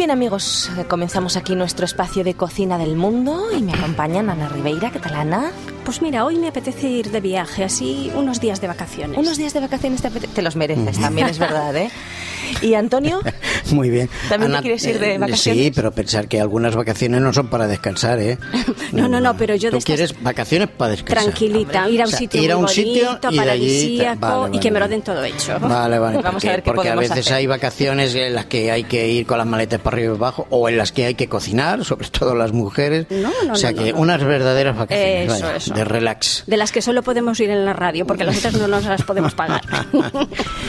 bien amigos, comenzamos aquí nuestro espacio de cocina del mundo y me acompañan Ana Ribeira. ¿Qué tal Ana? Pues mira, hoy me apetece ir de viaje, así unos días de vacaciones. Unos días de vacaciones te, te los mereces, también es verdad, ¿eh? ¿Y Antonio? Muy bien. ¿También te quieres ir de eh, vacaciones? Sí, pero pensar que algunas vacaciones no son para descansar, ¿eh? no, no, no, pero yo Tú de estas- quieres vacaciones para descansar. Tranquilita, ir a un O sea, sitio ir a muy un sitio bonito, y allí paradisíaco vale, y que me lo den todo hecho. Vale, vale. Vamos a porque, ver qué porque a veces hacer. hay vacaciones en las que hay que ir con las maletas para arriba y abajo o en las que hay que cocinar, sobre todo las mujeres. No, no, o sea no, que no, no. unas verdaderas vacaciones, Eso, vaya, eso. De relax. De las que solo podemos ir en la radio, porque las otras no nos las podemos pagar.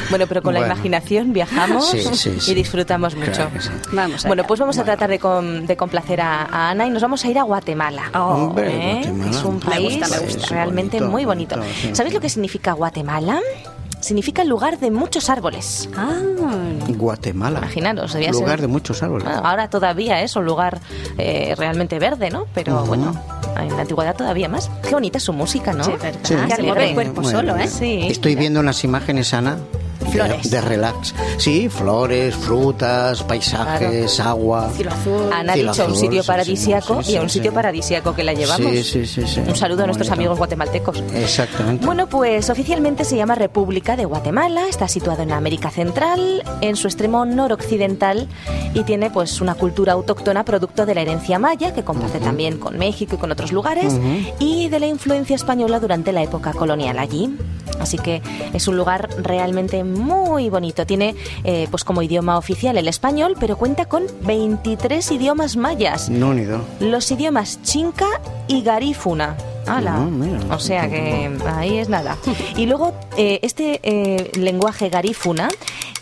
Bueno, pero con la imaginación viajamos Sí, sí, sí. y disfrutamos mucho. Claro que sí. Vamos Bueno, pues vamos a tratar de, com- de complacer a, a Ana y nos vamos a ir a Guatemala. Oh, Hombre, ¿Eh? Guatemala. Es un Me país gusta, me gusta. realmente Bonito, muy bonito. bonito, sí. ¿Sabéis lo que significa Guatemala? Significa lugar de muchos árboles. Ah, Guatemala. Imaginaros, debía Lugar ser- de muchos árboles. Bueno, ahora todavía es un lugar eh, realmente verde, ¿no? Pero bueno, en la antigüedad todavía más. Qué bonita su música, ¿no? Sí, verdad. Sí. Alegre. el cuerpo solo. ¿eh? Sí. Estoy viendo unas imágenes, Ana. De- Flores. De, relax. Sí, flores, frutas, paisajes, agua. cielo azul. Ana ha Cielo dicho a un azul, sitio sí, paradisiaco sí, y a un sí. sitio paradisiaco que la llevamos. Sí, sí, sí, sí. Un saludo a nuestros Bonito. amigos guatemaltecos. Exactamente. Bueno, pues oficialmente se llama República de Guatemala, está situado en América Central, en su extremo noroccidental y tiene pues una cultura autóctona producto de la herencia maya que comparte también con México y con otros lugares y de la influencia española durante la época colonial allí. Así que es un lugar realmente muy bonito. Tiene eh, pues como idioma oficial el español, pero cuenta con 23 idiomas mayas no unido. los idiomas chinca y garífuna. Mira, o sea que ahí es nada. Y luego, eh, este eh, lenguaje garífuna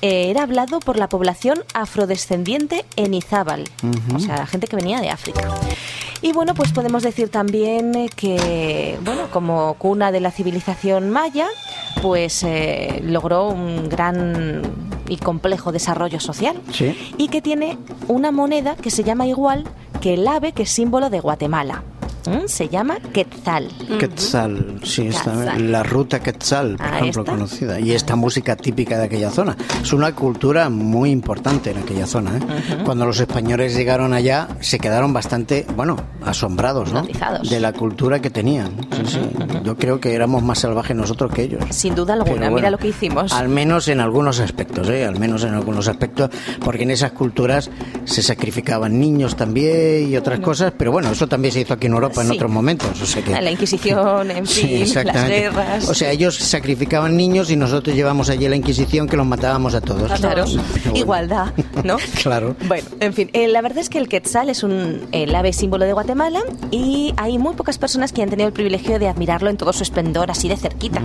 eh, era hablado por la población afrodescendiente en Izábal, o sea, la gente que venía de África. Y bueno, pues podemos decir también que, bueno, como cuna de la civilización maya, pues eh, logró un gran y complejo desarrollo social Sí. y que tiene una moneda que se llama igual que el ave que es símbolo de Guatemala. ¿Mm? Se llama Quetzal. Quetzal, sí, Quetzal. la ruta Quetzal, por Ah, ejemplo, ¿esta? conocida. Y esta música típica de aquella zona. Es una cultura muy importante en aquella zona. ¿eh? Cuando los españoles llegaron allá, se quedaron bastante, bueno, asombrados, ¿no? De la cultura que tenían. Sí, sí. Yo creo que éramos más salvajes nosotros que ellos. Sin duda alguna, Pero mira bueno, lo que hicimos. Al menos en algunos aspectos, ¿eh? Al menos en algunos aspectos, porque en esas culturas se sacrificaban niños también y otras cosas, pero bueno, eso también se hizo aquí en Europa en Sí. otros momentos, o sea que... La Inquisición, en Sí, fin, las exactamente. guerras. O sea, ellos sacrificaban niños y nosotros llevamos allí la Inquisición que los matábamos a todos. Claro, bueno. igualdad, ¿no? Claro. Bueno, en fin, eh, la verdad es que el quetzal es un el ave símbolo de Guatemala y hay muy pocas personas que han tenido el privilegio de admirarlo en todo su esplendor así de cerquita.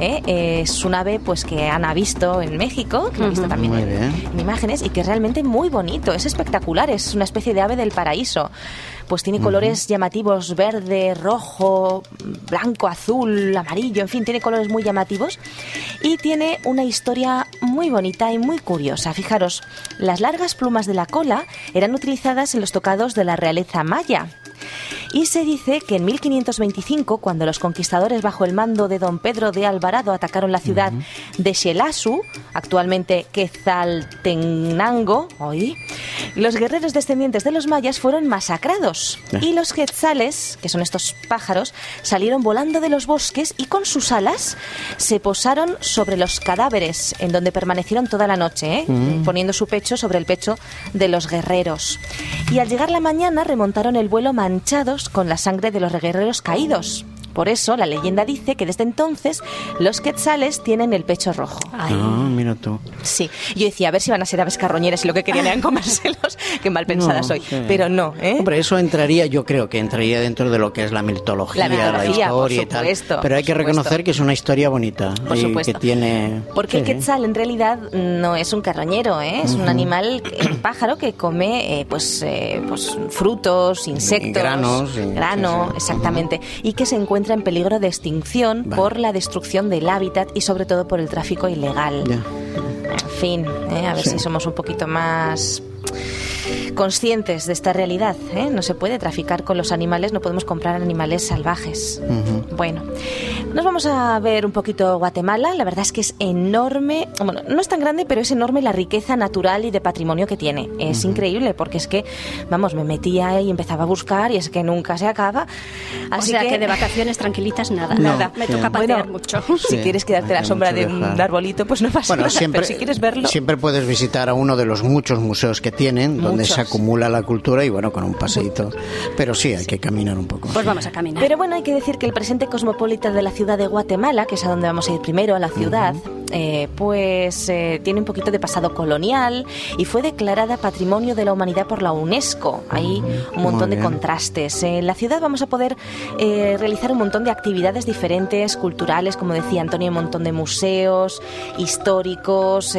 ¿eh? Eh, Es un ave pues que Ana ha visto en México, que he visto también en, en imágenes y que es realmente muy bonito, es espectacular, es una especie de ave del paraíso. Pues tiene colores llamativos, verde, rojo, blanco, azul, amarillo, en fin, tiene colores muy llamativos y tiene una historia muy bonita y muy curiosa. Fijaros, las largas plumas de la cola eran utilizadas en los tocados de la realeza maya. Y se dice que en 1525, cuando los conquistadores bajo el mando de don Pedro de Alvarado atacaron la ciudad de Xelasu, actualmente Quetzaltenango, hoy, los guerreros descendientes de los mayas fueron masacrados. Y los quetzales, que son estos pájaros, salieron volando de los bosques y con sus alas se posaron sobre los cadáveres, en donde permanecieron toda la noche, ¿eh? poniendo su pecho sobre el pecho de los guerreros. Y al llegar la mañana remontaron el vuelo manchados con la sangre de los guerreros caídos. Por eso la leyenda dice que desde entonces los quetzales tienen el pecho rojo. Ah, mira tú. Sí, yo decía, a ver si van a ser aves carroñeras y lo que querían eran comérselos. Qué mal pensada No, soy. sí. Pero no, ¿eh? Hombre, eso entraría, yo creo que entraría dentro de lo que es la mitología, La mitología, por historia y tal. Pero hay que reconocer que es una historia bonita Por y supuesto. que tiene. Porque el quetzal en realidad no es un carroñero, ¿eh? es un animal, un pájaro que come eh, pues, eh, pues frutos, insectos, granos, sí, grano, sí, sí. exactamente, y que se encuentra en peligro de extinción Vale. por la destrucción del hábitat y sobre todo por el tráfico ilegal. Ya. En fin, ¿eh? a ver Sí. si somos un poquito más conscientes de esta realidad. ¿eh? No se puede traficar con los animales, no podemos comprar animales salvajes. Bueno, nos vamos a ver un poquito Guatemala. La verdad es que es enorme, bueno, no es tan grande, pero es enorme la riqueza natural y de patrimonio que tiene. Es increíble porque es que, vamos, me metía y empezaba a buscar y es que nunca se acaba. Así o sea que, de vacaciones tranquilitas nada, nada. Me toca pasear mucho. Si quieres quedarte a la sombra de un arbolito, pues no pasa nada. Siempre, pero si quieres verlo, siempre puedes visitar a uno de los muchos museos que tienen, donde se acumula la cultura y bueno, con un paseíto. Pero sí, hay que caminar un poco. Pues vamos a caminar. Pero bueno, hay que decir que el presente cosmopolita de la ciudad de Guatemala, que es a donde vamos a ir primero, a la ciudad, eh, pues eh, tiene un poquito de pasado colonial y fue declarada Patrimonio de la Humanidad por la UNESCO. Hay un montón de contrastes. En la ciudad vamos a poder eh, realizar un montón de actividades diferentes, culturales, como decía Antonio, un montón de museos históricos,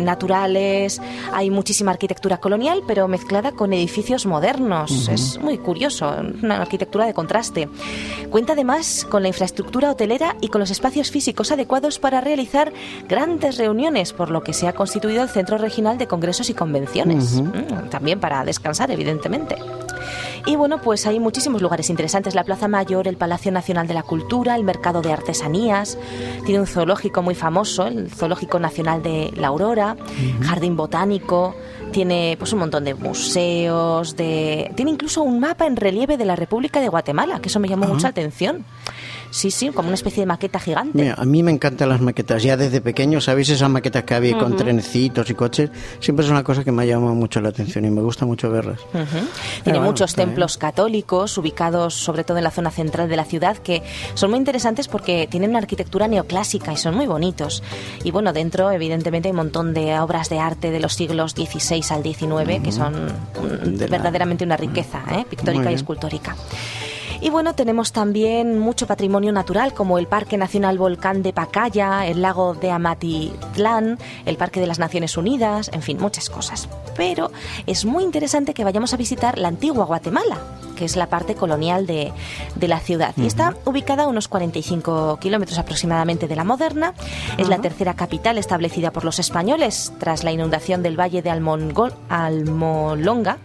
naturales. Hay muchísima arquitectura colonial, pero mezclada con edificios modernos. Es muy curioso, una arquitectura de contraste. Cuenta además con la infraestructura hotelera y con los espacios físicos adecuados para realizar grandes reuniones, por lo que se ha constituido el Centro Regional de Congresos y Convenciones. Mm, también para descansar, evidentemente. Y bueno, pues hay muchísimos lugares interesantes. La Plaza Mayor, el Palacio Nacional de la Cultura, el Mercado de Artesanías. Tiene un zoológico muy famoso, el Zoológico Nacional de la Aurora, Jardín Botánico. Tiene pues un montón de museos, de... tiene incluso un mapa en relieve de la República de Guatemala, que eso me llamó mucha atención. Sí, sí, como una especie de maqueta gigante. a mí me encantan las maquetas. Ya desde pequeño, ¿sabéis esas maquetas que había con trenecitos y coches? Siempre es una cosa que me ha llamado mucho la atención y me gusta mucho verlas. Tiene muchos templos católicos ubicados sobre todo en la zona central de la ciudad que son muy interesantes porque tienen una arquitectura neoclásica y son muy bonitos. Y bueno, dentro evidentemente hay un montón de obras de arte de los siglos XVI al XIX que son verdaderamente una riqueza ¿eh? pictórica y escultórica. Y bueno, tenemos también mucho patrimonio natural como el Parque Nacional Volcán de Pacaya, el lago de Amatitlán, el Parque de las Naciones Unidas, en fin, muchas cosas. Pero es muy interesante que vayamos a visitar la antigua Guatemala, que es la parte colonial de, la ciudad. Y está ubicada a unos 45 kilómetros aproximadamente de la moderna. Es la tercera capital establecida por los españoles tras la inundación del valle de Almongol, Almolonga.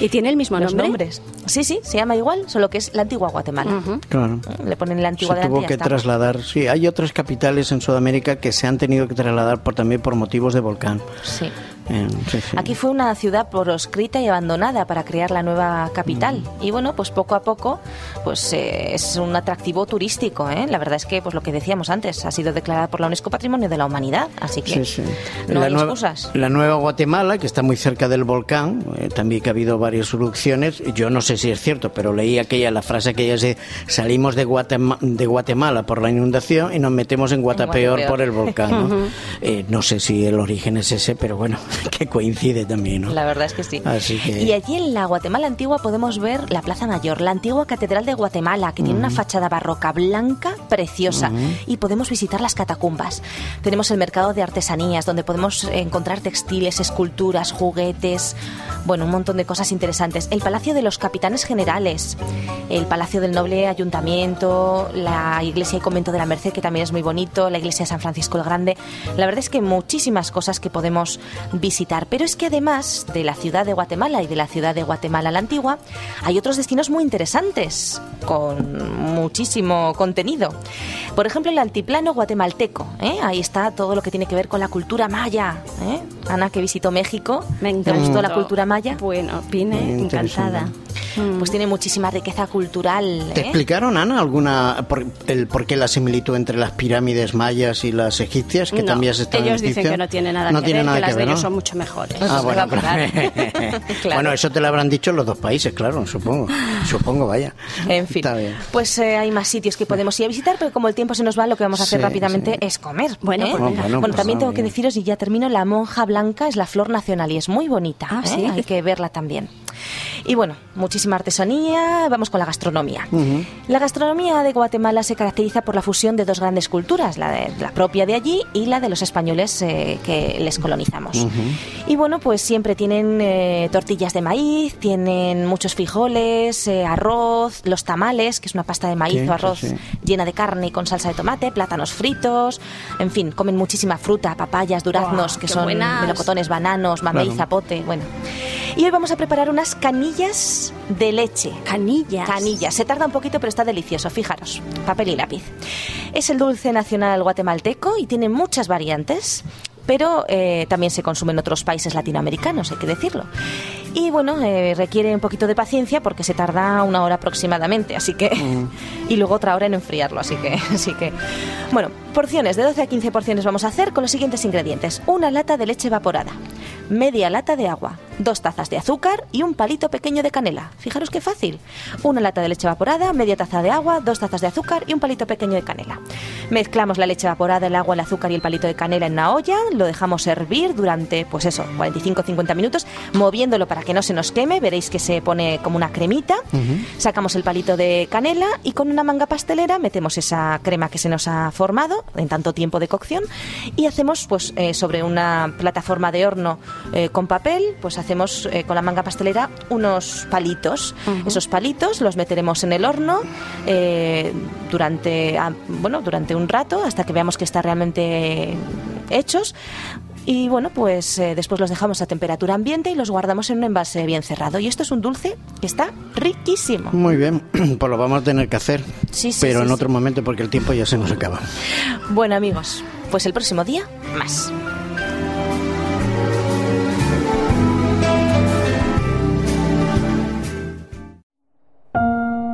¿Y tiene el mismo Los nombre? nombres. Sí, sí, se llama igual, solo que es la antigua Guatemala. Claro. Le ponen la antigua se tuvo que trasladar. Sí, hay otras capitales en Sudamérica que se han tenido que trasladar por, también por motivos de volcán. Sí. Aquí fue una ciudad proscrita y abandonada para crear la nueva capital. Mm. Y bueno, pues poco a poco pues eh, es un atractivo turístico. ¿eh? La verdad es que, pues lo que decíamos antes, ha sido declarada por la UNESCO Patrimonio de la Humanidad. Así que no la hay nueva, excusas. La nueva Guatemala, que está muy cerca del volcán, eh, también que ha habido varias erupciones. Yo no sé si es cierto, pero leí aquella, la frase aquella de salimos de, Guatemala, de Guatemala por la inundación y nos metemos en Guatapeor, por el volcán. ¿no? no sé si el origen es ese, pero bueno. que coincide también, ¿no? La verdad es que sí. Así que... Y allí en la Guatemala antigua podemos ver la Plaza Mayor, la antigua Catedral de Guatemala, que tiene una fachada barroca blanca preciosa. Y podemos visitar las catacumbas. Tenemos el mercado de artesanías, donde podemos encontrar textiles, esculturas, juguetes, bueno, un montón de cosas interesantes. El Palacio de los Capitanes Generales, el Palacio del Noble Ayuntamiento, la Iglesia y Convento de la Merced, que también es muy bonito, la Iglesia de San Francisco el Grande. La verdad es que muchísimas cosas que podemos visitar. Pero es que además de la ciudad de Guatemala y de la ciudad de Guatemala la Antigua, hay otros destinos muy interesantes, con muchísimo contenido. Por ejemplo, el altiplano guatemalteco. ¿eh? Ahí está todo lo que tiene que ver con la cultura maya. ¿eh? Ana, que visitó México, Me ¿te gustó la cultura maya? Bueno, vine encantada. Pues tiene muchísima riqueza cultural. ¿Te ¿eh? explicaron, Ana, alguna por, el por qué la similitud entre las pirámides mayas y las egipcias, que No, también se estaban ellos dicen que no tiene nada que ver, que las de ellos son mucho mejores. Ah, bueno, claro. Bueno, eso te lo habrán dicho los dos países, claro, supongo. Supongo, vaya. En fin, Está bien. pues eh, hay más sitios que podemos ir a visitar, pero como el tiempo se nos va, lo que vamos a hacer Sí, rápidamente sí. es comer. Bueno, ¿eh? pues. Bueno, pues también tengo que deciros, y ya termino, la monja blanca es la flor nacional y es muy bonita. Ah, ¿eh? ¿sí? Hay que verla también. Y bueno, muchísima artesanía, vamos con la gastronomía. La gastronomía de Guatemala se caracteriza por la fusión de dos grandes culturas, la, de, la propia de allí y la de los españoles eh, que les colonizamos. Y bueno, pues siempre tienen eh, tortillas de maíz, tienen muchos frijoles, eh, arroz, los tamales, que es una pasta de maíz Sí, o arroz sí, llena de carne y con salsa de tomate, plátanos fritos, en fin, comen muchísima fruta, papayas, duraznos, que son buenas. melocotones, bananos, mamey, Claro. zapote, bueno. Y hoy vamos a preparar unas canillas de leche. Canillas. Canillas. Se tarda un poquito, pero está delicioso. Fijaros, papel y lápiz. Es el dulce nacional guatemalteco y tiene muchas variantes pero eh, también se consume en otros países latinoamericanos, hay que decirlo. Y bueno, eh, requiere un poquito de paciencia porque se tarda una hora aproximadamente, así que. y luego otra hora en enfriarlo, así que. Así que. Bueno, porciones, de 12 a 15 porciones vamos a hacer con los siguientes ingredientes: una lata de leche evaporada, media lata de agua, dos tazas de azúcar y un palito pequeño de canela. Fijaros qué fácil. Una lata de leche evaporada, media taza de agua, dos tazas de azúcar y un palito pequeño de canela. Mezclamos la leche evaporada, el agua, el azúcar y el palito de canela en una olla, lo dejamos hervir durante, pues eso, 45-50 minutos, moviéndolo para que no se nos queme. Veréis que se pone como una cremita. Sacamos el palito de canela y con una manga pastelera metemos esa crema que se nos ha formado en tanto tiempo de cocción y hacemos, pues, eh, sobre una plataforma de horno eh, con papel, pues hacemos eh, con la manga pastelera unos palitos. Esos palitos los meteremos en el horno durante, ah, bueno, durante un rato hasta que veamos que está realmente hechos. Y bueno, pues eh, después los dejamos a temperatura ambiente y los guardamos en un envase bien cerrado. Y esto es un dulce que está riquísimo. Muy bien, pues lo vamos a tener que hacer. Sí, sí, pero sí, en sí. otro momento porque el tiempo ya se nos acaba. Bueno amigos, pues el próximo día más.